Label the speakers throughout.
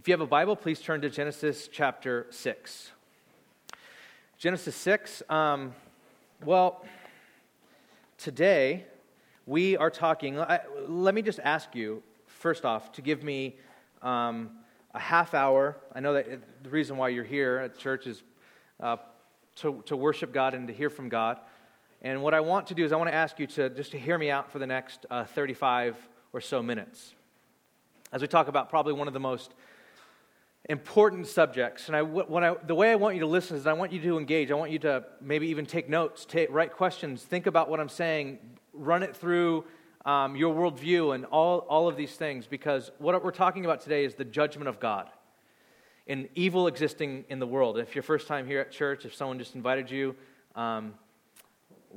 Speaker 1: If you have a Bible, please turn to Genesis chapter 6. Genesis 6, um, well, today we are talking. I, let me just ask you, first off, to give me um, a half hour. I know that the reason why you're here at church is uh, to, to worship God and to hear from God. And what I want to do is I want to ask you to just to hear me out for the next uh, 35 or so minutes as we talk about probably one of the most important subjects. And I, I, the way I want you to listen is I want you to engage. I want you to maybe even take notes, take, write questions, think about what I'm saying, run it through um, your worldview and all, all of these things, because what we're talking about today is the judgment of God and evil existing in the world. If your first time here at church, if someone just invited you, um,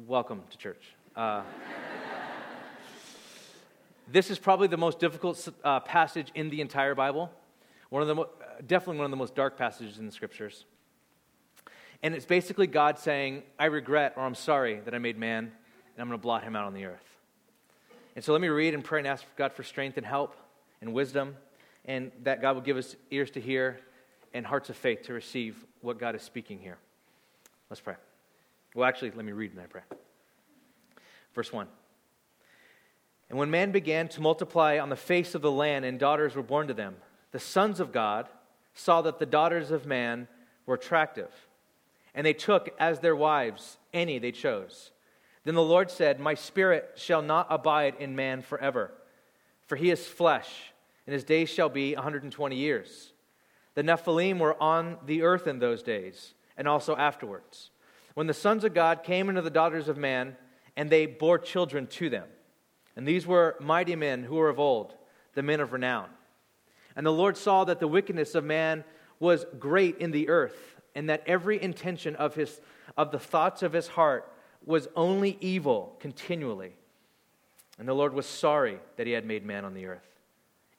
Speaker 1: welcome to church. Uh, this is probably the most difficult uh, passage in the entire Bible. One of the definitely one of the most dark passages in the scriptures. And it's basically God saying, I regret or I'm sorry that I made man, and I'm going to blot him out on the earth. And so let me read and pray and ask God for strength and help and wisdom, and that God will give us ears to hear and hearts of faith to receive what God is speaking here. Let's pray. Well, actually, let me read and I pray. Verse 1. And when man began to multiply on the face of the land and daughters were born to them, the sons of God saw that the daughters of man were attractive, and they took as their wives any they chose. Then the Lord said, My spirit shall not abide in man forever, for he is flesh, and his days shall be 120 years. The Nephilim were on the earth in those days, and also afterwards, when the sons of God came into the daughters of man, and they bore children to them. And these were mighty men who were of old, the men of renown. And the Lord saw that the wickedness of man was great in the earth, and that every intention of, his, of the thoughts of his heart was only evil continually. And the Lord was sorry that he had made man on the earth,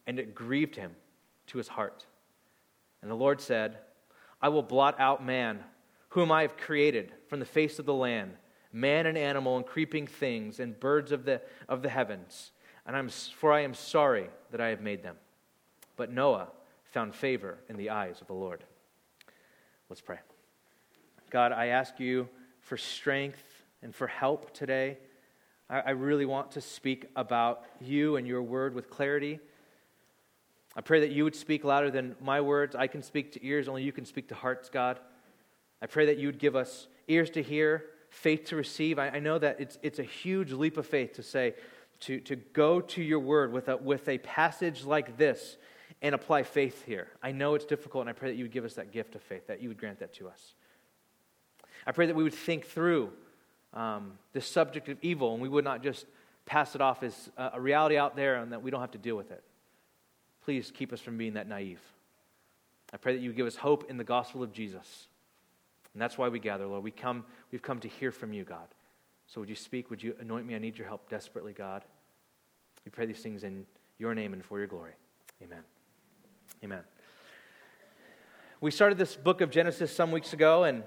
Speaker 1: and it grieved him to his heart. And the Lord said, I will blot out man, whom I have created from the face of the land, man and animal and creeping things and birds of the, of the heavens. And I'm, for I am sorry that I have made them. But Noah found favor in the eyes of the Lord. Let's pray. God, I ask you for strength and for help today. I, I really want to speak about you and your word with clarity. I pray that you would speak louder than my words. I can speak to ears, only you can speak to hearts, God. I pray that you would give us ears to hear, faith to receive. I, I know that it's, it's a huge leap of faith to say, to, to go to your word with a, with a passage like this and apply faith here. I know it's difficult, and I pray that you would give us that gift of faith, that you would grant that to us. I pray that we would think through um, this subject of evil and we would not just pass it off as a reality out there and that we don't have to deal with it. Please keep us from being that naive. I pray that you give us hope in the gospel of Jesus. And that's why we gather, Lord. We come, we've come to hear from you, God. So would you speak? Would you anoint me? I need your help desperately, God. We pray these things in your name and for your glory. Amen. Amen. We started this book of Genesis some weeks ago, and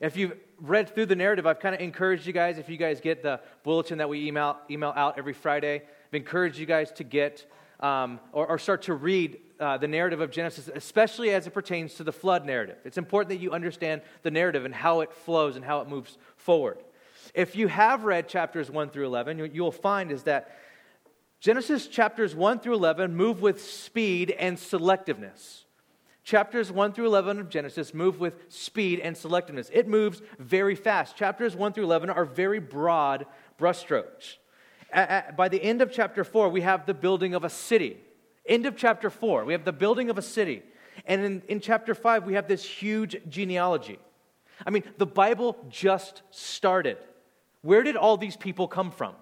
Speaker 1: if you've read through the narrative, I've kind of encouraged you guys, if you guys get the bulletin that we email, email out every Friday, I've encouraged you guys to get um, or, or, start to read uh, the narrative of Genesis, especially as it pertains to the flood narrative. It's important that you understand the narrative and how it flows and how it moves forward. If you have read chapters 1 through 11, you, you will find is that Genesis chapters 1 through 11 move with speed and selectiveness. Chapters 1 through 11 of Genesis move with speed and selectiveness. It moves very fast. Chapters 1 through 11 are very broad brushstrokes. by the end of chapter 4, we have the building of a city. End of chapter 4, we have the building of a city. And in, in chapter 5, we have this huge genealogy. I mean, the Bible just started. Where did all these people come from?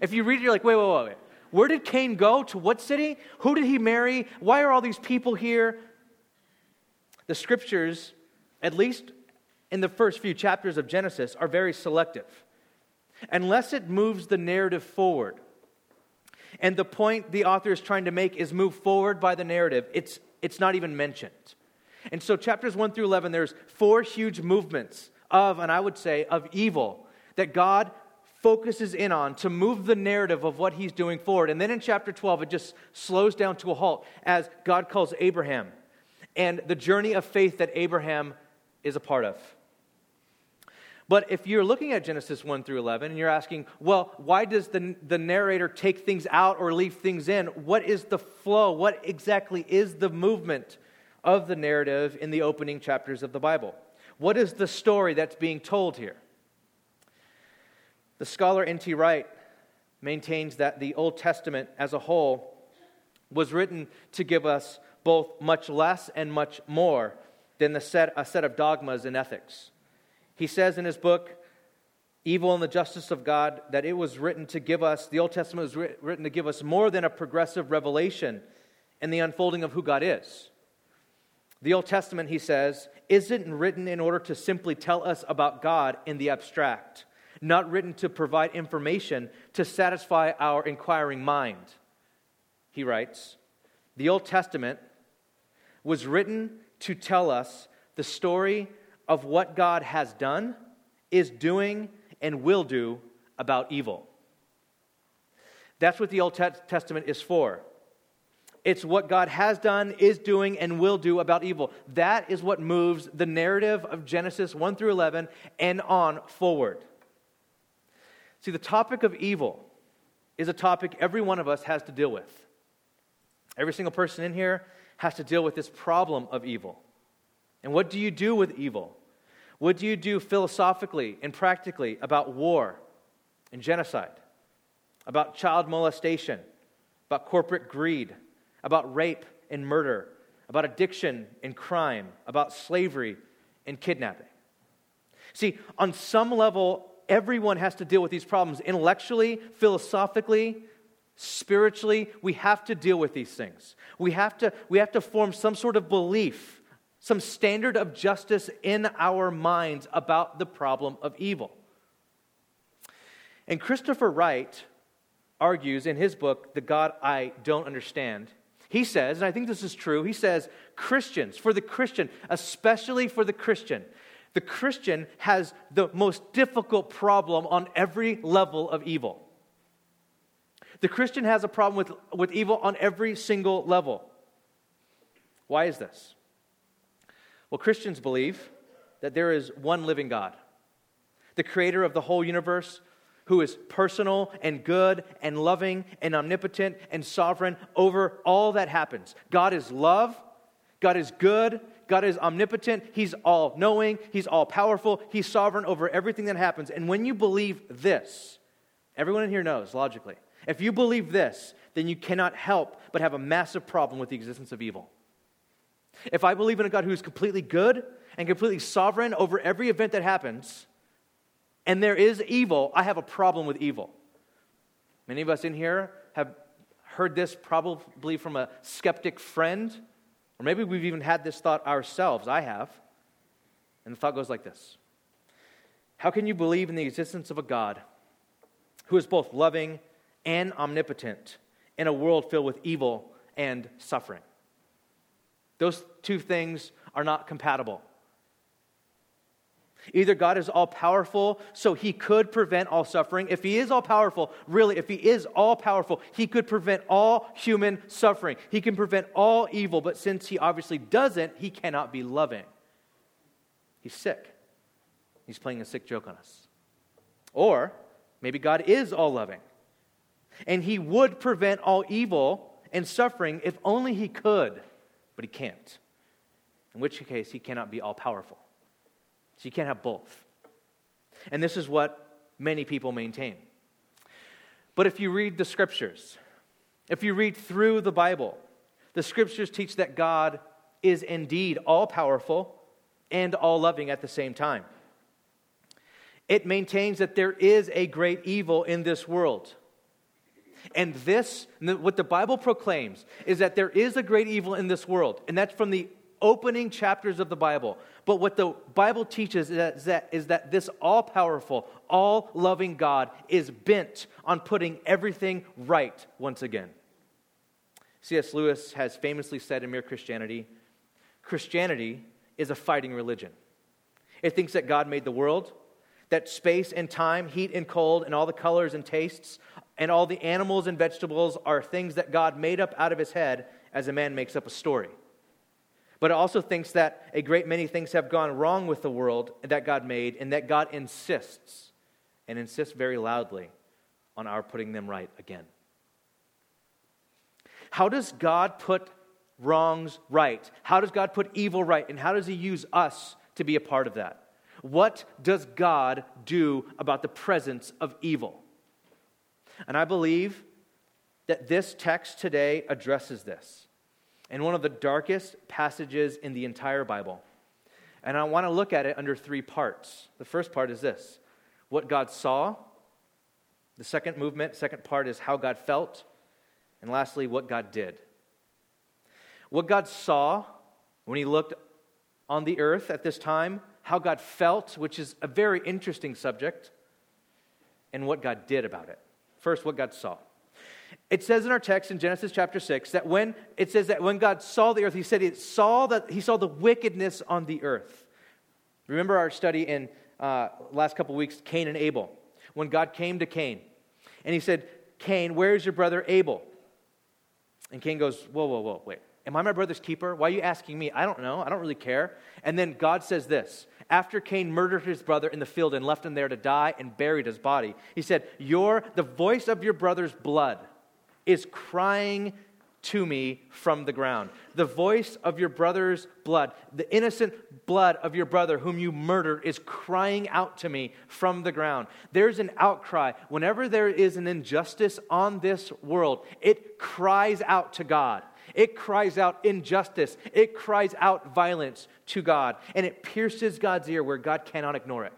Speaker 1: If you read it, you're like, wait, wait, wait, wait. Where did Cain go? To what city? Who did he marry? Why are all these people here? The scriptures, at least in the first few chapters of Genesis, are very selective. Unless it moves the narrative forward, and the point the author is trying to make is move forward by the narrative, it's, it's not even mentioned. And so, chapters 1 through 11, there's four huge movements of, and I would say, of evil that God focuses in on to move the narrative of what he's doing forward. And then in chapter 12, it just slows down to a halt as God calls Abraham and the journey of faith that Abraham is a part of. But if you're looking at Genesis 1 through 11 and you're asking, well, why does the, the narrator take things out or leave things in? What is the flow? What exactly is the movement of the narrative in the opening chapters of the Bible? What is the story that's being told here? The scholar N.T. Wright maintains that the Old Testament as a whole was written to give us both much less and much more than the set, a set of dogmas and ethics. He says in his book, Evil and the Justice of God, that it was written to give us, the Old Testament was written to give us more than a progressive revelation and the unfolding of who God is. The Old Testament, he says, isn't written in order to simply tell us about God in the abstract, not written to provide information to satisfy our inquiring mind. He writes, The Old Testament was written to tell us the story of what God has done, is doing, and will do about evil. That's what the Old Testament is for. It's what God has done, is doing, and will do about evil. That is what moves the narrative of Genesis 1 through 11 and on forward. See, the topic of evil is a topic every one of us has to deal with. Every single person in here has to deal with this problem of evil. And what do you do with evil? What do you do philosophically and practically about war and genocide, about child molestation, about corporate greed, about rape and murder, about addiction and crime, about slavery and kidnapping? See, on some level, everyone has to deal with these problems intellectually, philosophically, spiritually. We have to deal with these things. We have to, we have to form some sort of belief some standard of justice in our minds about the problem of evil. And Christopher Wright argues in his book, The God I Don't Understand, he says, and I think this is true, he says, Christians, for the Christian, especially for the Christian, the Christian has the most difficult problem on every level of evil. The Christian has a problem with, with evil on every single level. Why is this? Well, Christians believe that there is one living God, the creator of the whole universe, who is personal and good and loving and omnipotent and sovereign over all that happens. God is love, God is good, God is omnipotent, He's all knowing, He's all powerful, He's sovereign over everything that happens. And when you believe this, everyone in here knows logically, if you believe this, then you cannot help but have a massive problem with the existence of evil. If I believe in a God who is completely good and completely sovereign over every event that happens, and there is evil, I have a problem with evil. Many of us in here have heard this probably from a skeptic friend, or maybe we've even had this thought ourselves. I have. And the thought goes like this How can you believe in the existence of a God who is both loving and omnipotent in a world filled with evil and suffering? Those two things are not compatible. Either God is all powerful, so he could prevent all suffering. If he is all powerful, really, if he is all powerful, he could prevent all human suffering. He can prevent all evil, but since he obviously doesn't, he cannot be loving. He's sick. He's playing a sick joke on us. Or maybe God is all loving, and he would prevent all evil and suffering if only he could but he can't. In which case, he cannot be all powerful. So you can't have both. And this is what many people maintain. But if you read the scriptures, if you read through the Bible, the scriptures teach that God is indeed all powerful and all loving at the same time. It maintains that there is a great evil in this world. And this, what the Bible proclaims, is that there is a great evil in this world. And that's from the opening chapters of the Bible. But what the Bible teaches is that, is that this all powerful, all loving God is bent on putting everything right once again. C.S. Lewis has famously said in Mere Christianity Christianity is a fighting religion. It thinks that God made the world, that space and time, heat and cold, and all the colors and tastes, and all the animals and vegetables are things that God made up out of his head as a man makes up a story. But it also thinks that a great many things have gone wrong with the world that God made, and that God insists, and insists very loudly, on our putting them right again. How does God put wrongs right? How does God put evil right? And how does He use us to be a part of that? What does God do about the presence of evil? And I believe that this text today addresses this in one of the darkest passages in the entire Bible. And I want to look at it under three parts. The first part is this what God saw. The second movement, second part is how God felt. And lastly, what God did. What God saw when he looked on the earth at this time, how God felt, which is a very interesting subject, and what God did about it. First, what God saw. It says in our text in Genesis chapter 6 that when it says that when God saw the earth, he said he saw that he saw the wickedness on the earth. Remember our study in uh, last couple weeks, Cain and Abel, when God came to Cain and he said, Cain, where's your brother Abel? And Cain goes, Whoa, whoa, whoa, wait. Am I my brother's keeper? Why are you asking me? I don't know. I don't really care. And then God says this after Cain murdered his brother in the field and left him there to die and buried his body, he said, Your the voice of your brother's blood is crying to me from the ground. The voice of your brother's blood, the innocent blood of your brother whom you murdered, is crying out to me from the ground. There's an outcry. Whenever there is an injustice on this world, it cries out to God. It cries out injustice. It cries out violence to God. And it pierces God's ear where God cannot ignore it.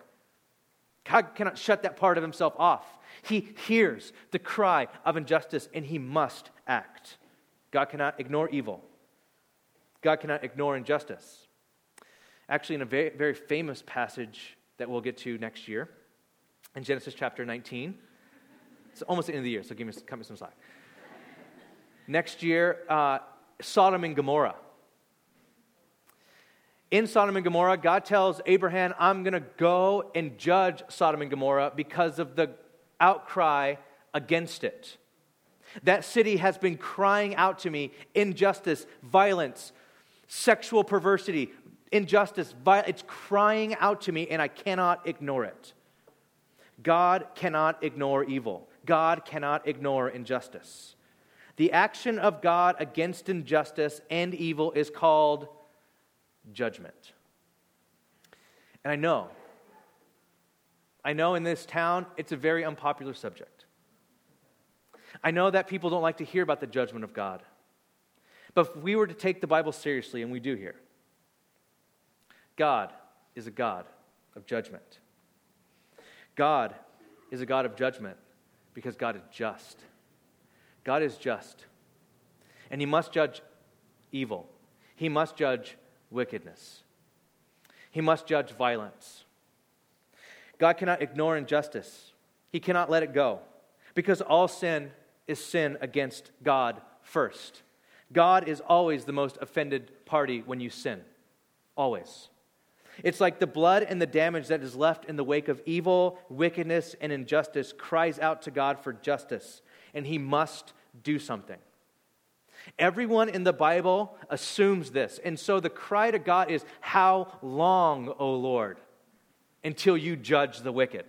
Speaker 1: God cannot shut that part of himself off. He hears the cry of injustice and he must act. God cannot ignore evil. God cannot ignore injustice. Actually, in a very, very famous passage that we'll get to next year, in Genesis chapter 19, it's almost the end of the year, so give me, cut me some slack. Next year, uh, Sodom and Gomorrah. In Sodom and Gomorrah, God tells Abraham, I'm going to go and judge Sodom and Gomorrah because of the outcry against it. That city has been crying out to me injustice, violence, sexual perversity, injustice. violence. It's crying out to me, and I cannot ignore it. God cannot ignore evil, God cannot ignore injustice. The action of God against injustice and evil is called judgment. And I know, I know in this town it's a very unpopular subject. I know that people don't like to hear about the judgment of God. But if we were to take the Bible seriously, and we do here, God is a God of judgment. God is a God of judgment because God is just. God is just. And He must judge evil, He must judge wickedness, He must judge violence. God cannot ignore injustice, He cannot let it go because all sin is sin against God first. God is always the most offended party when you sin. Always. It's like the blood and the damage that is left in the wake of evil, wickedness, and injustice cries out to God for justice, and He must do something. Everyone in the Bible assumes this. And so the cry to God is, How long, O Lord, until you judge the wicked?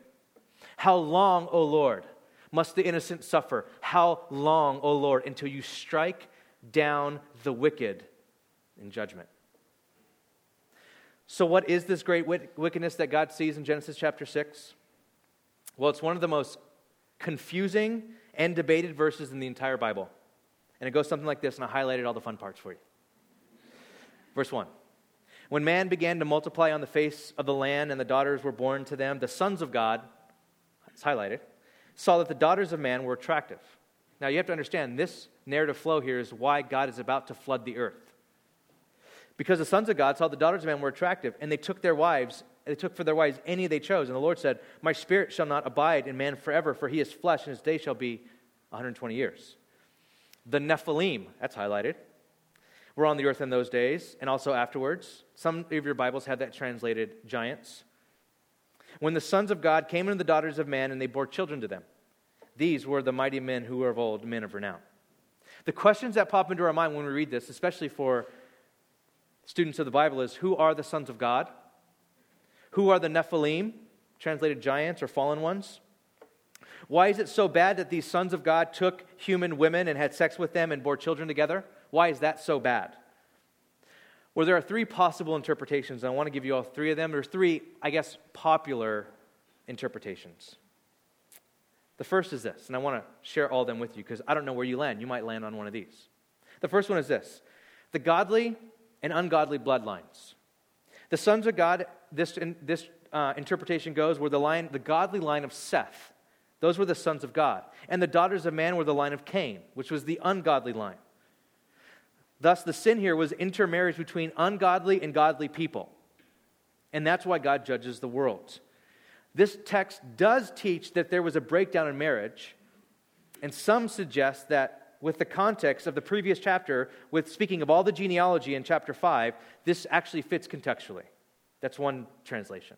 Speaker 1: How long, O Lord? must the innocent suffer? How long, O Lord, until you strike down the wicked in judgment? So, what is this great wickedness that God sees in Genesis chapter 6? Well, it's one of the most confusing and debated verses in the entire Bible. And it goes something like this, and I highlighted all the fun parts for you. Verse 1 When man began to multiply on the face of the land and the daughters were born to them, the sons of God, it's highlighted, saw that the daughters of man were attractive. Now, you have to understand this narrative flow here is why God is about to flood the earth. Because the sons of God saw the daughters of man were attractive, and they took their wives, they took for their wives any they chose. And the Lord said, My spirit shall not abide in man forever, for he is flesh, and his day shall be 120 years. The Nephilim, that's highlighted, were on the earth in those days, and also afterwards. Some of your Bibles have that translated giants. when the sons of God came into the daughters of man and they bore children to them. These were the mighty men who were of old, men of renown. The questions that pop into our mind when we read this, especially for students of the Bible, is who are the sons of God? Who are the Nephilim, translated giants or fallen ones? Why is it so bad that these sons of God took human women and had sex with them and bore children together? Why is that so bad? Well, there are three possible interpretations. and I want to give you all three of them. There's three, I guess, popular interpretations. The first is this, and I want to share all of them with you because I don't know where you land. You might land on one of these. The first one is this the godly and ungodly bloodlines. The sons of God, this, this uh, interpretation goes, were the, line, the godly line of Seth. Those were the sons of God. And the daughters of man were the line of Cain, which was the ungodly line. Thus, the sin here was intermarriage between ungodly and godly people. And that's why God judges the world. This text does teach that there was a breakdown in marriage, and some suggest that with the context of the previous chapter, with speaking of all the genealogy in chapter 5, this actually fits contextually. That's one translation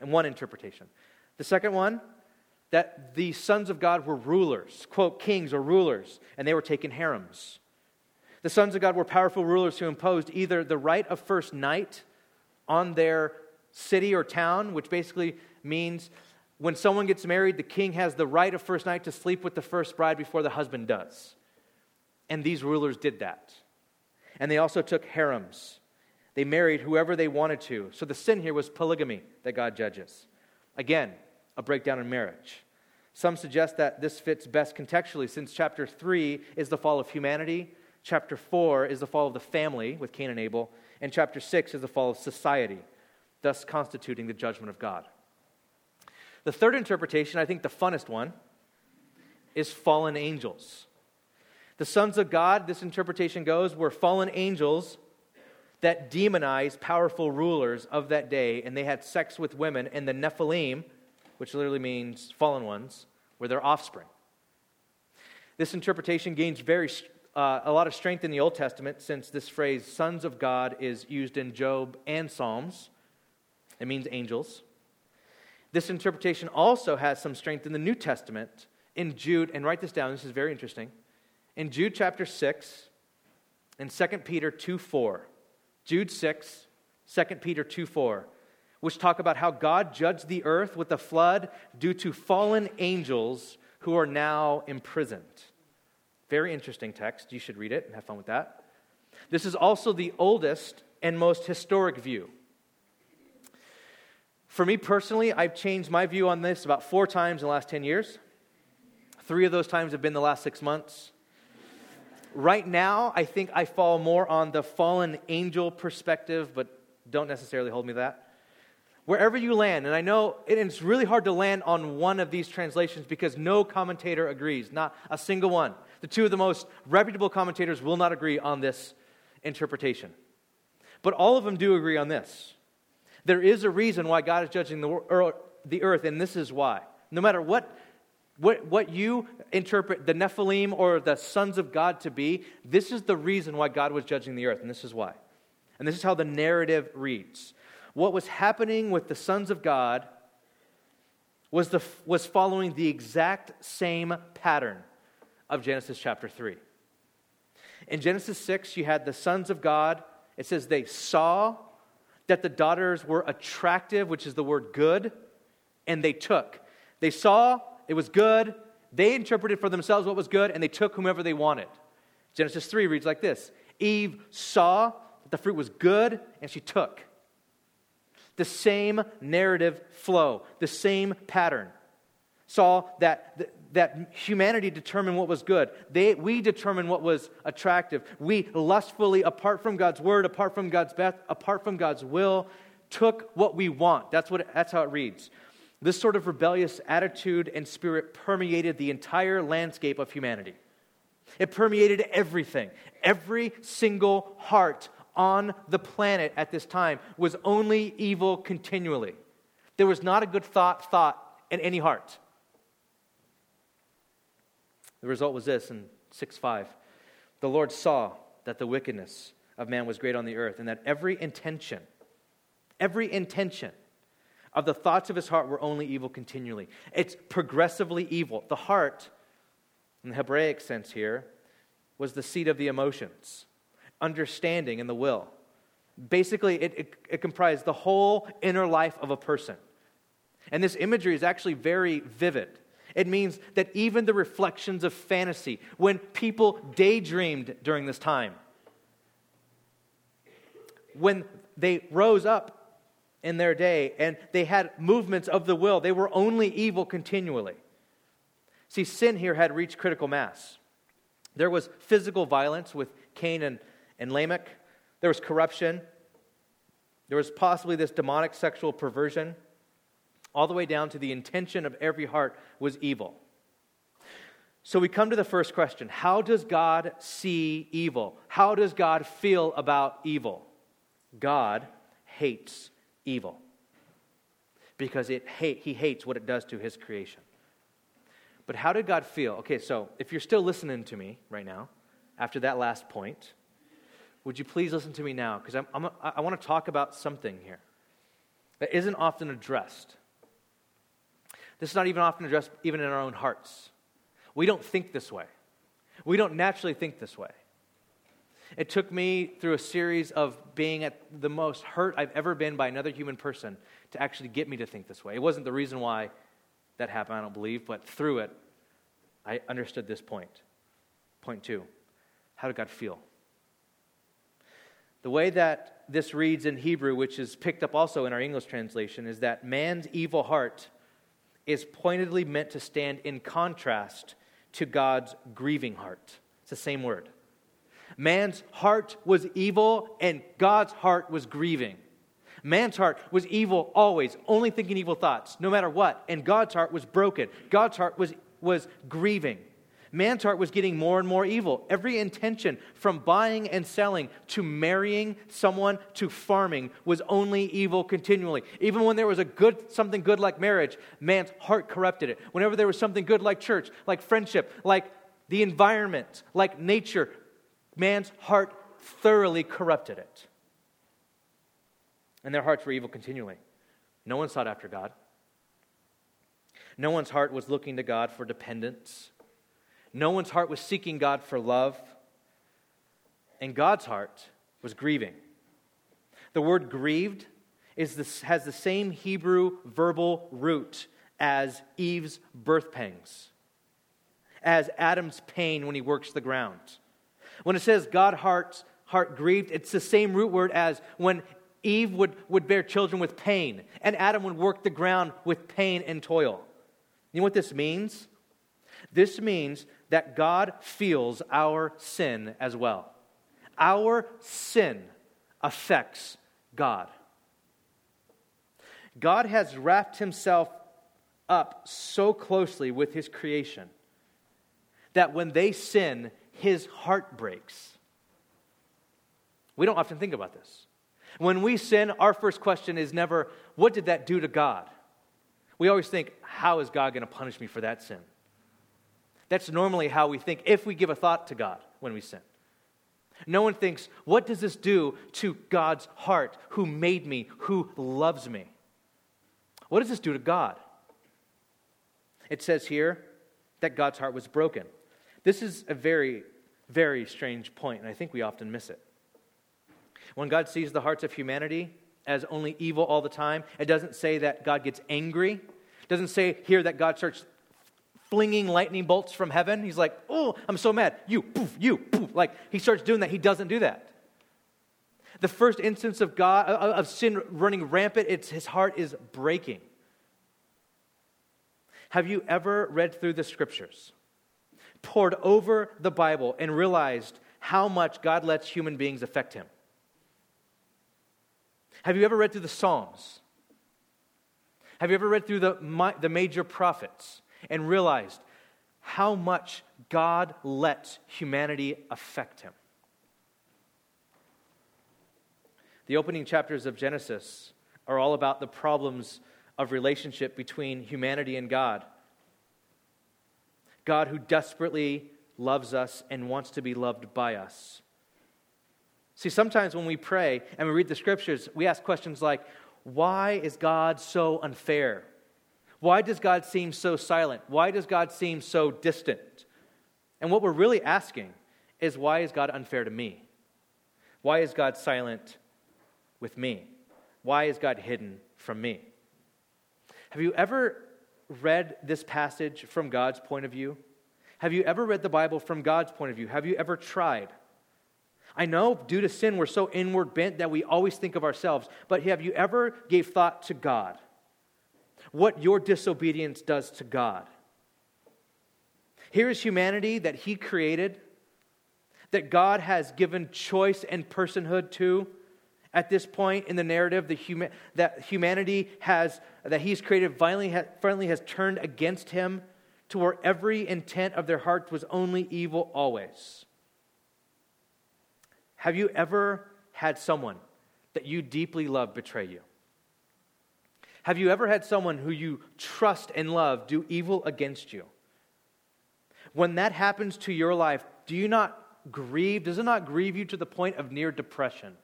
Speaker 1: and one interpretation. The second one, that the sons of God were rulers, quote, kings or rulers, and they were taken harems. The sons of God were powerful rulers who imposed either the right of first night on their city or town, which basically means when someone gets married, the king has the right of first night to sleep with the first bride before the husband does. And these rulers did that. And they also took harems. They married whoever they wanted to. So the sin here was polygamy that God judges. Again, a breakdown in marriage. Some suggest that this fits best contextually since chapter 3 is the fall of humanity, chapter 4 is the fall of the family with Cain and Abel, and chapter 6 is the fall of society, thus constituting the judgment of God. The third interpretation, I think the funnest one, is fallen angels. The sons of God, this interpretation goes, were fallen angels that demonized powerful rulers of that day, and they had sex with women, and the Nephilim, which literally means fallen ones, were their offspring. This interpretation gains very, uh, a lot of strength in the Old Testament since this phrase, sons of God, is used in Job and Psalms. It means angels. This interpretation also has some strength in the New Testament in Jude, and write this down, this is very interesting. In Jude chapter 6 and 2 Peter 2 4. Jude 6, 2 Peter 2 4, which talk about how God judged the earth with a flood due to fallen angels who are now imprisoned. Very interesting text. You should read it and have fun with that. This is also the oldest and most historic view for me personally, I've changed my view on this about four times in the last 10 years. Three of those times have been the last six months. Right now, I think I fall more on the fallen angel perspective, but don't necessarily hold me to that. Wherever you land, and I know it's really hard to land on one of these translations because no commentator agrees, not a single one. The two of the most reputable commentators will not agree on this interpretation. But all of them do agree on this there is a reason why God is judging the, er, the earth, and this is why. No matter what, what, what you interpret the Nephilim or the sons of God to be, this is the reason why God was judging the earth, and this is why. And this is how the narrative reads. What was happening with the sons of God was, the, was following the exact same pattern of Genesis chapter 3. In Genesis 6, you had the sons of God. It says they saw that the daughters were attractive, which is the word good, and they took. They saw it was good, they interpreted for themselves what was good, and they took whomever they wanted. Genesis 3 reads like this Eve saw that the fruit was good, and she took. The same narrative flow, the same pattern. Saw that that humanity determined what was good. They, we determined what was attractive. We lustfully, apart from God's word, apart from God's best, apart from God's will, took what we want. That's, what, that's how it reads. This sort of rebellious attitude and spirit permeated the entire landscape of humanity. It permeated everything. Every single heart on the planet at this time was only evil continually. There was not a good thought thought in any heart. The result was this in 6 5. The Lord saw that the wickedness of man was great on the earth, and that every intention, every intention of the thoughts of his heart were only evil continually. It's progressively evil. The heart, in the Hebraic sense here, was the seat of the emotions, understanding, and the will. Basically, it, it, it comprised the whole inner life of a person. And this imagery is actually very vivid. It means that even the reflections of fantasy, when people daydreamed during this time, when they rose up in their day and they had movements of the will, they were only evil continually. See, sin here had reached critical mass. There was physical violence with Cain and, and Lamech, there was corruption, there was possibly this demonic sexual perversion all the way down to the intention of every heart was evil. So we come to the first question How does God see evil? How does God feel about evil? God hates evil because it hate, he hates what it does to his creation. But how did God feel? Okay, so if you're still listening to me right now, after that last point, would you please listen to me now? Because I want to talk about something here that isn't often addressed. This is not even often addressed even in our own hearts. We don't think this way. We don't naturally think this way. It took me through a series of being at the most hurt I've ever been by another human person to actually get me to think this way. It wasn't the reason why that happened, I don't believe, but through it, I understood this point. Point two How did God feel? The way that this reads in Hebrew, which is picked up also in our English translation, is that man's evil heart is pointedly meant to stand in contrast to God's grieving heart. It's the same word. Man's heart was evil, and God's heart was grieving. Man's heart was evil always, only thinking evil thoughts, no matter what. And God's heart was broken. God's heart was, was grieving. Man's heart was getting more and more evil. Every intention from buying and selling to marrying someone to farming was only evil continually. Even when there was a good something good like marriage, man's heart corrupted it. Whenever there was something good like church, like friendship, like the environment, like nature, man's heart thoroughly corrupted it. And their hearts were evil continually. No one sought after God. No one's heart was looking to God for dependence no one's heart was seeking God for love, and God's heart was grieving. The word grieved is has the same Hebrew verbal root as Eve's birth pangs, as Adam's pain when he works the ground. When it says God heart, heart grieved, it's the same root word as when Eve would, would bear children with pain, and Adam would work the ground with pain and toil. You know what this means? This means that God feels our sin as well. Our sin affects God. God has wrapped himself up so closely with his creation that when they sin, his heart breaks. We don't often think about this. When we sin, our first question is never, What did that do to God? We always think, How is God going to punish me for that sin? That's normally how we think if we give a thought to God when we sin. No one thinks, what does this do to God's heart who made me, who loves me? What does this do to God? It says here that God's heart was broken. This is a very, very strange point, and I think we often miss it. When God sees the hearts of humanity as only evil all the time, it doesn't say that God gets angry. It doesn't say here that God starts flinging lightning bolts from heaven. He's like, oh, I'm so mad. You, poof, you, poof. Like he starts doing that. He doesn't do that. The first instance of God uh, uh, of sin running rampant, it's his heart is breaking. Have you ever read through the scriptures, pored over the Bible, and realized how much God lets human beings affect him? Have you ever read through the Psalms? Have you ever read through the, the major prophets? And realized how much God lets humanity affect him. The opening chapters of Genesis are all about the problems of relationship between humanity and God. God who desperately loves us and wants to be loved by us. See, sometimes when we pray and we read the scriptures, we ask questions like, why is God so unfair? Why does God seem so silent? Why does God seem so distant? And what we're really asking is why is God unfair to me? Why is God silent with me? Why is God hidden from me? Have you ever read this passage from God's point of view? Have you ever read the Bible from God's point of view? Have you ever tried? I know due to sin, we're so inward bent that we always think of ourselves, but have you ever gave thought to God? What your disobedience does to God? Here is humanity that He created, that God has given choice and personhood to. At this point in the narrative, the huma- that humanity has, that He's created, finally, ha- finally has turned against Him to where every intent of their hearts was only evil always. Have you ever had someone that you deeply love betray you? Have you ever had someone who you trust and love do evil against you? When that happens to your life, do you not grieve? Does it not grieve you to the point of near depression?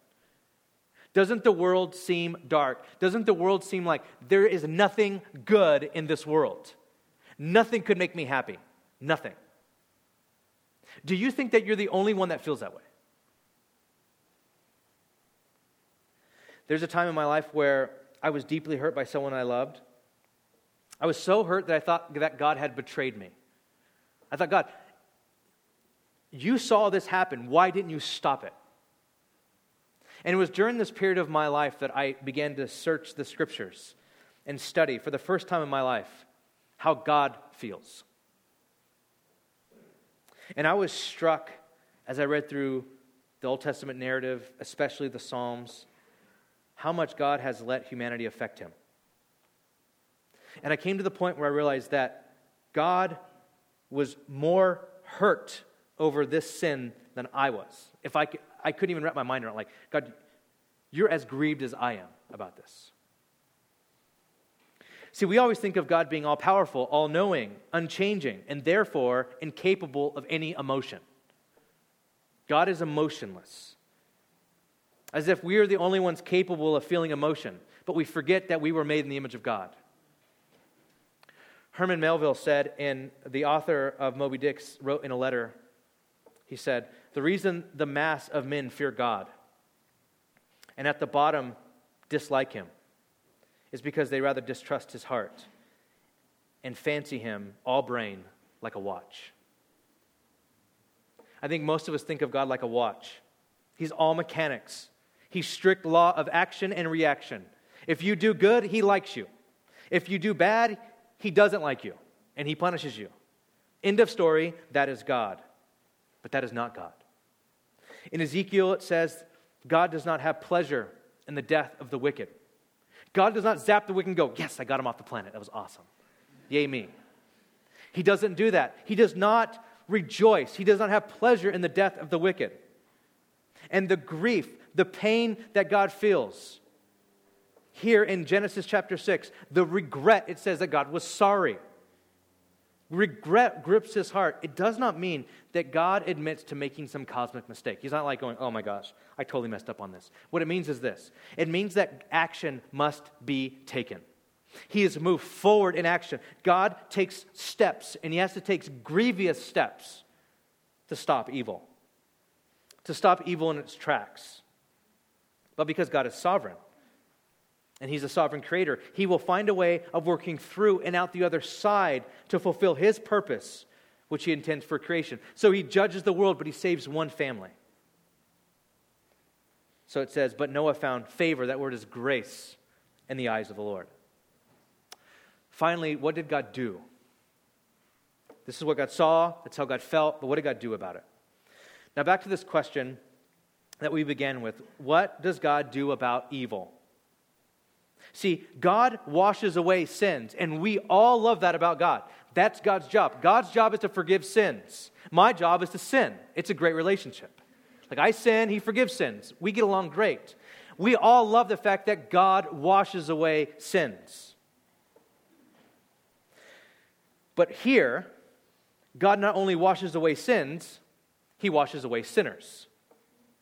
Speaker 1: Doesn't the world seem dark? Doesn't the world seem like there is nothing good in this world? Nothing could make me happy. Nothing. Do you think that you're the only one that feels that way? There's a time in my life where I was deeply hurt by someone I loved. I was so hurt that I thought that God had betrayed me. I thought, God, you saw this happen. Why didn't you stop it? And it was during this period of my life that I began to search the scriptures and study for the first time in my life how God feels. And I was struck as I read through the Old Testament narrative, especially the Psalms, how much God has let humanity affect him. And I came to the point where I realized that God was more hurt over this sin than I was. If I, could, I couldn't even wrap my mind around, like, God, you're as grieved as I am about this. See, we always think of God being all powerful, all knowing, unchanging, and therefore incapable of any emotion. God is emotionless, as if we are the only ones capable of feeling emotion, but we forget that we were made in the image of God. Herman Melville said, and the author of Moby Dick wrote in a letter, he said, The reason the mass of men fear God and at the bottom dislike him is because they rather distrust his heart and fancy him all brain like a watch. I think most of us think of God like a watch. He's all mechanics. He's strict law of action and reaction. If you do good, he likes you. If you do bad, he doesn't like you and he punishes you. End of story. That is God. But that is not God. In Ezekiel, it says, God does not have pleasure in the death of the wicked. God does not zap the wicked and go, Yes, I got him off the planet. That was awesome. Yay, me. He doesn't do that. He does not rejoice. He does not have pleasure in the death of the wicked. And the grief, the pain that God feels, here in Genesis chapter 6, the regret, it says that God was sorry. Regret grips his heart. It does not mean that God admits to making some cosmic mistake. He's not like going, oh my gosh, I totally messed up on this. What it means is this it means that action must be taken. He has moved forward in action. God takes steps, and he has to take grievous steps to stop evil, to stop evil in its tracks. But because God is sovereign, and He's a sovereign creator, He will find a way of working through and out the other side to fulfill His purpose, which He intends for creation. So He judges the world, but He saves one family. So it says, But Noah found favor. That word is grace in the eyes of the Lord. Finally, what did God do? This is what God saw, that's how God felt, but what did God do about it? Now, back to this question that we began with what does God do about evil? See, God washes away sins, and we all love that about God. That's God's job. God's job is to forgive sins. My job is to sin. It's a great relationship. Like I sin, He forgives sins. We get along great. We all love the fact that God washes away sins. But here, God not only washes away sins, He washes away sinners.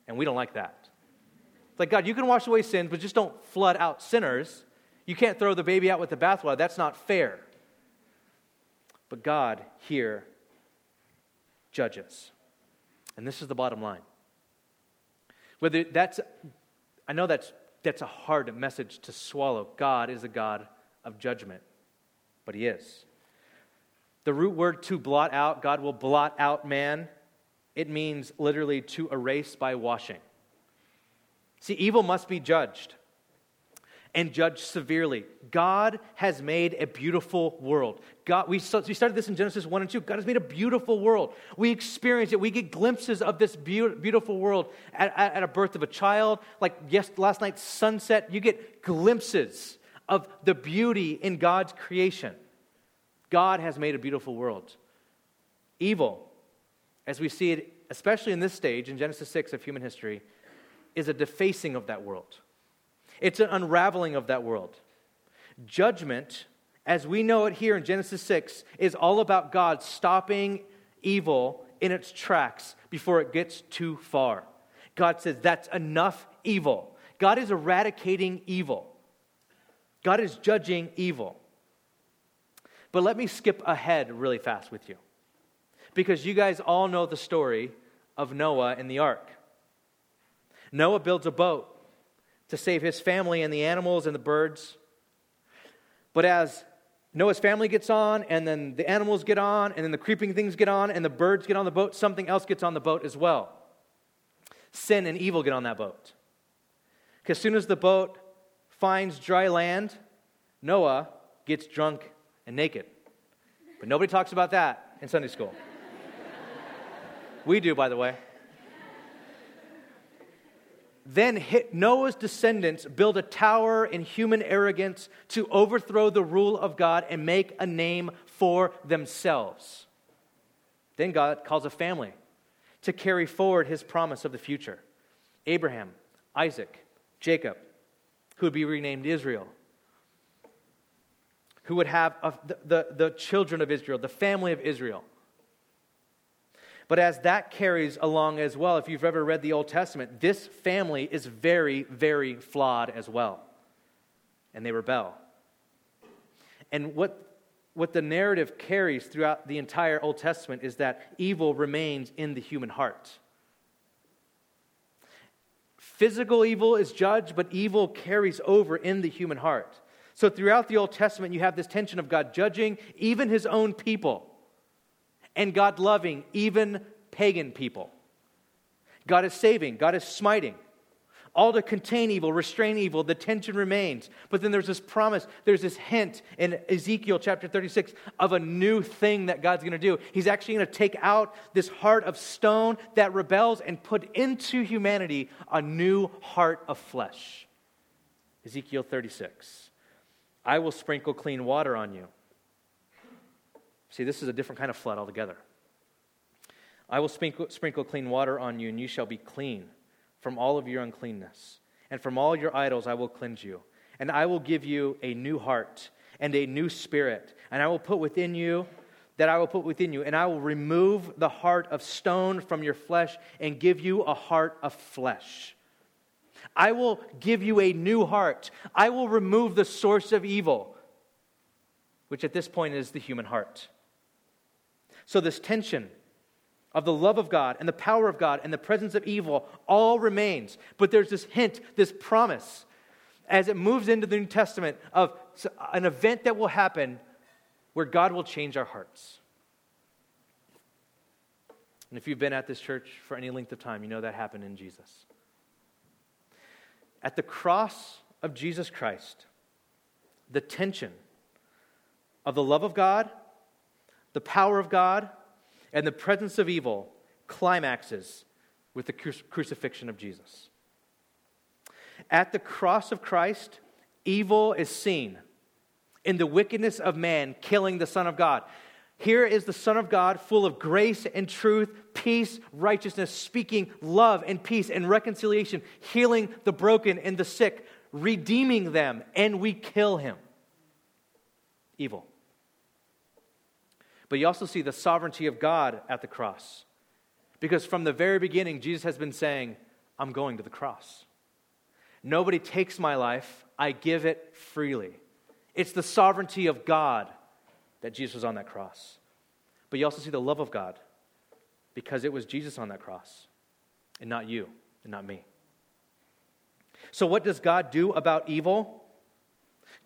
Speaker 1: And we don't like that. It's like, God, you can wash away sins, but just don't flood out sinners. You can't throw the baby out with the bathwater. That's not fair. But God here judges. And this is the bottom line. Whether that's, I know that's, that's a hard message to swallow. God is a God of judgment, but He is. The root word to blot out, God will blot out man. It means literally to erase by washing. See, evil must be judged and judged severely. God has made a beautiful world. God, we, we started this in Genesis 1 and 2. God has made a beautiful world. We experience it. We get glimpses of this beautiful world at, at, at a birth of a child. Like yes, last night's sunset, you get glimpses of the beauty in God's creation. God has made a beautiful world. Evil, as we see it, especially in this stage in Genesis 6 of human history, is a defacing of that world. It's an unraveling of that world. Judgment, as we know it here in Genesis 6, is all about God stopping evil in its tracks before it gets too far. God says, That's enough evil. God is eradicating evil, God is judging evil. But let me skip ahead really fast with you. Because you guys all know the story of Noah and the ark. Noah builds a boat to save his family and the animals and the birds. But as Noah's family gets on, and then the animals get on, and then the creeping things get on, and the birds get on the boat, something else gets on the boat as well. Sin and evil get on that boat. Because as soon as the boat finds dry land, Noah gets drunk and naked. But nobody talks about that in Sunday school. We do, by the way. Then Noah's descendants build a tower in human arrogance to overthrow the rule of God and make a name for themselves. Then God calls a family to carry forward his promise of the future Abraham, Isaac, Jacob, who would be renamed Israel, who would have the, the, the children of Israel, the family of Israel. But as that carries along as well, if you've ever read the Old Testament, this family is very, very flawed as well. And they rebel. And what, what the narrative carries throughout the entire Old Testament is that evil remains in the human heart. Physical evil is judged, but evil carries over in the human heart. So throughout the Old Testament, you have this tension of God judging even his own people and God loving even pagan people. God is saving, God is smiting. All to contain evil, restrain evil, the tension remains. But then there's this promise, there's this hint in Ezekiel chapter 36 of a new thing that God's going to do. He's actually going to take out this heart of stone that rebels and put into humanity a new heart of flesh. Ezekiel 36. I will sprinkle clean water on you See, this is a different kind of flood altogether. I will sprinkle, sprinkle clean water on you, and you shall be clean from all of your uncleanness. And from all your idols I will cleanse you. And I will give you a new heart and a new spirit. And I will put within you that I will put within you. And I will remove the heart of stone from your flesh and give you a heart of flesh. I will give you a new heart. I will remove the source of evil, which at this point is the human heart. So, this tension of the love of God and the power of God and the presence of evil all remains. But there's this hint, this promise, as it moves into the New Testament of an event that will happen where God will change our hearts. And if you've been at this church for any length of time, you know that happened in Jesus. At the cross of Jesus Christ, the tension of the love of God the power of God and the presence of evil climaxes with the crucifixion of Jesus. At the cross of Christ, evil is seen in the wickedness of man killing the Son of God. Here is the Son of God, full of grace and truth, peace, righteousness, speaking love and peace and reconciliation, healing the broken and the sick, redeeming them, and we kill him. Evil. But you also see the sovereignty of God at the cross. Because from the very beginning, Jesus has been saying, I'm going to the cross. Nobody takes my life, I give it freely. It's the sovereignty of God that Jesus was on that cross. But you also see the love of God because it was Jesus on that cross and not you and not me. So, what does God do about evil?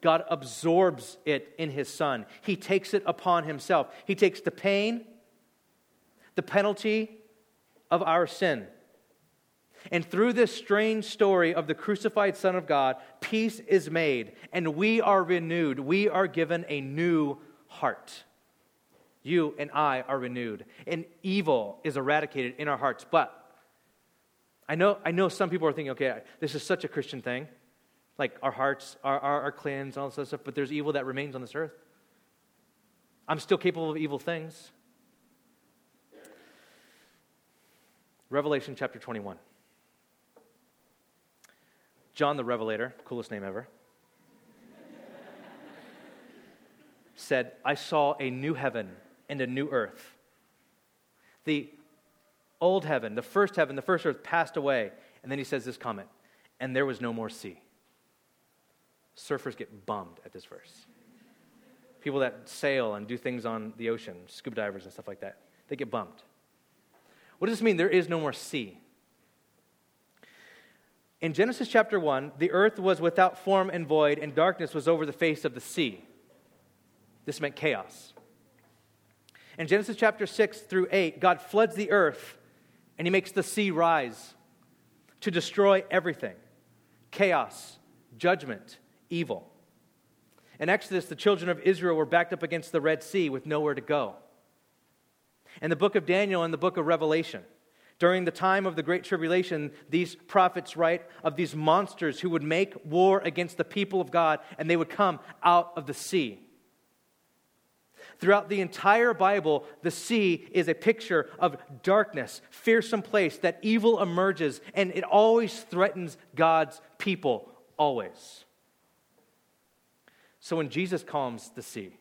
Speaker 1: God absorbs it in his Son. He takes it upon himself. He takes the pain, the penalty of our sin. And through this strange story of the crucified Son of God, peace is made, and we are renewed. We are given a new heart. You and I are renewed, and evil is eradicated in our hearts. But I know, I know some people are thinking, okay, this is such a Christian thing. Like our hearts are, are, are cleansed, all this stuff, but there's evil that remains on this earth. I'm still capable of evil things. Revelation chapter 21. John the Revelator, coolest name ever, said, I saw a new heaven and a new earth. The old heaven, the first heaven, the first earth passed away. And then he says this comment, and there was no more sea. Surfers get bummed at this verse. People that sail and do things on the ocean, scuba divers and stuff like that, they get bummed. What does this mean? There is no more sea. In Genesis chapter 1, the earth was without form and void, and darkness was over the face of the sea. This meant chaos. In Genesis chapter 6 through 8, God floods the earth and he makes the sea rise to destroy everything chaos, judgment, evil. In Exodus, the children of Israel were backed up against the Red Sea with nowhere to go. In the book of Daniel and the book of Revelation, during the time of the Great Tribulation, these prophets write of these monsters who would make war against the people of God and they would come out of the sea. Throughout the entire Bible, the sea is a picture of darkness, fearsome place that evil emerges, and it always threatens God's people, always. So when Jesus calms the sea,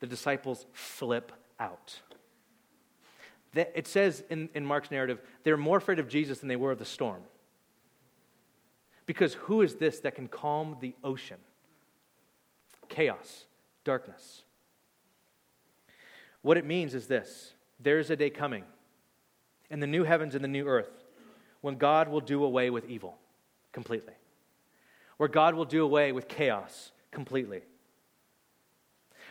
Speaker 1: the disciples flip out it says in, in Mark's narrative, they're more afraid of Jesus than they were of the storm. Because who is this that can calm the ocean? Chaos, darkness. What it means is this there is a day coming in the new heavens and the new earth when God will do away with evil completely, where God will do away with chaos completely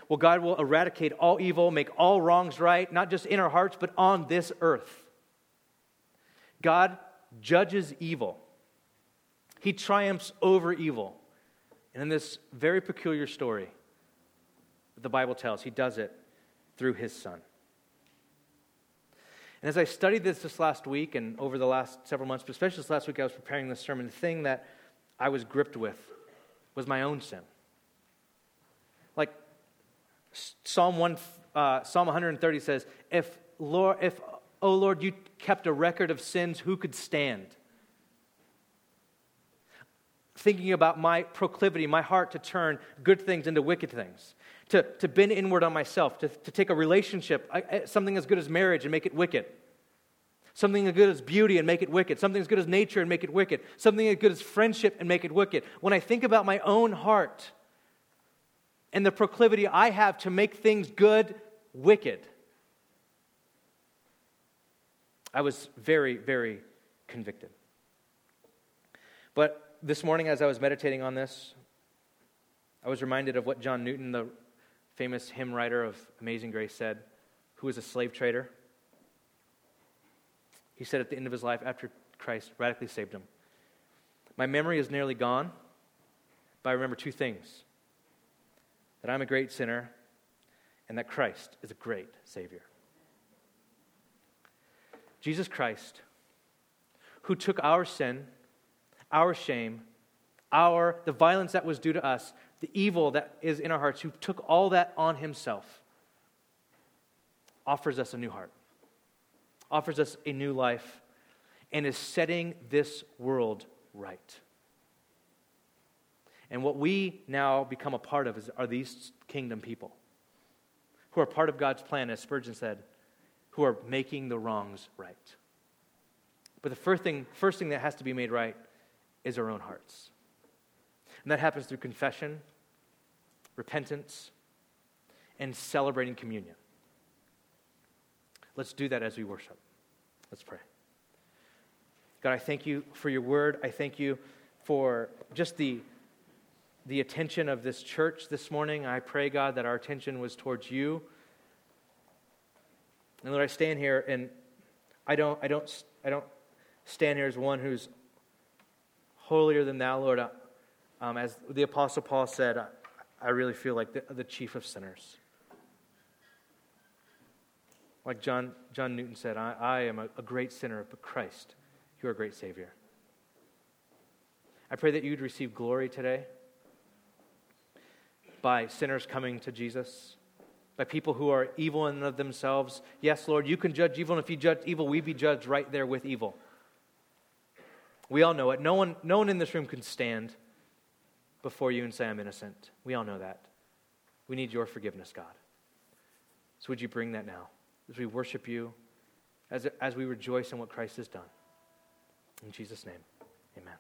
Speaker 1: well, God will eradicate all evil, make all wrongs right, not just in our hearts, but on this earth. God judges evil, He triumphs over evil. And in this very peculiar story that the Bible tells, He does it through His Son. And as I studied this this last week and over the last several months, but especially this last week, I was preparing this sermon, the thing that I was gripped with was my own sin. Like, Psalm, 1, uh, Psalm 130 says, if, Lord, if, oh Lord, you kept a record of sins, who could stand? Thinking about my proclivity, my heart to turn good things into wicked things, to, to bend inward on myself, to, to take a relationship, something as good as marriage, and make it wicked. Something as good as beauty and make it wicked. Something as good as nature and make it wicked. Something as good as friendship and make it wicked. When I think about my own heart, and the proclivity I have to make things good wicked. I was very, very convicted. But this morning, as I was meditating on this, I was reminded of what John Newton, the famous hymn writer of Amazing Grace, said, who was a slave trader. He said at the end of his life, after Christ radically saved him, My memory is nearly gone, but I remember two things that I'm a great sinner and that Christ is a great Savior. Jesus Christ, who took our sin, our shame, our the violence that was due to us, the evil that is in our hearts, who took all that on himself, offers us a new heart, offers us a new life, and is setting this world right. And what we now become a part of is, are these kingdom people who are part of God's plan, as Spurgeon said, who are making the wrongs right. But the first thing, first thing that has to be made right is our own hearts. And that happens through confession, repentance, and celebrating communion. Let's do that as we worship. Let's pray. God, I thank you for your word. I thank you for just the, the attention of this church this morning. I pray, God, that our attention was towards you. And Lord, I stand here and I don't, I don't, I don't stand here as one who's holier than thou, Lord. Um, as the Apostle Paul said, I, I really feel like the, the chief of sinners. Like John, John Newton said, I, I am a, a great sinner, but Christ, you are a great Savior. I pray that you'd receive glory today by sinners coming to Jesus, by people who are evil in of themselves. Yes, Lord, you can judge evil, and if you judge evil, we'd be judged right there with evil. We all know it. No one, no one in this room can stand before you and say, I'm innocent. We all know that. We need your forgiveness, God. So would you bring that now as we worship you, as, as we rejoice in what Christ has done? In Jesus' name, amen.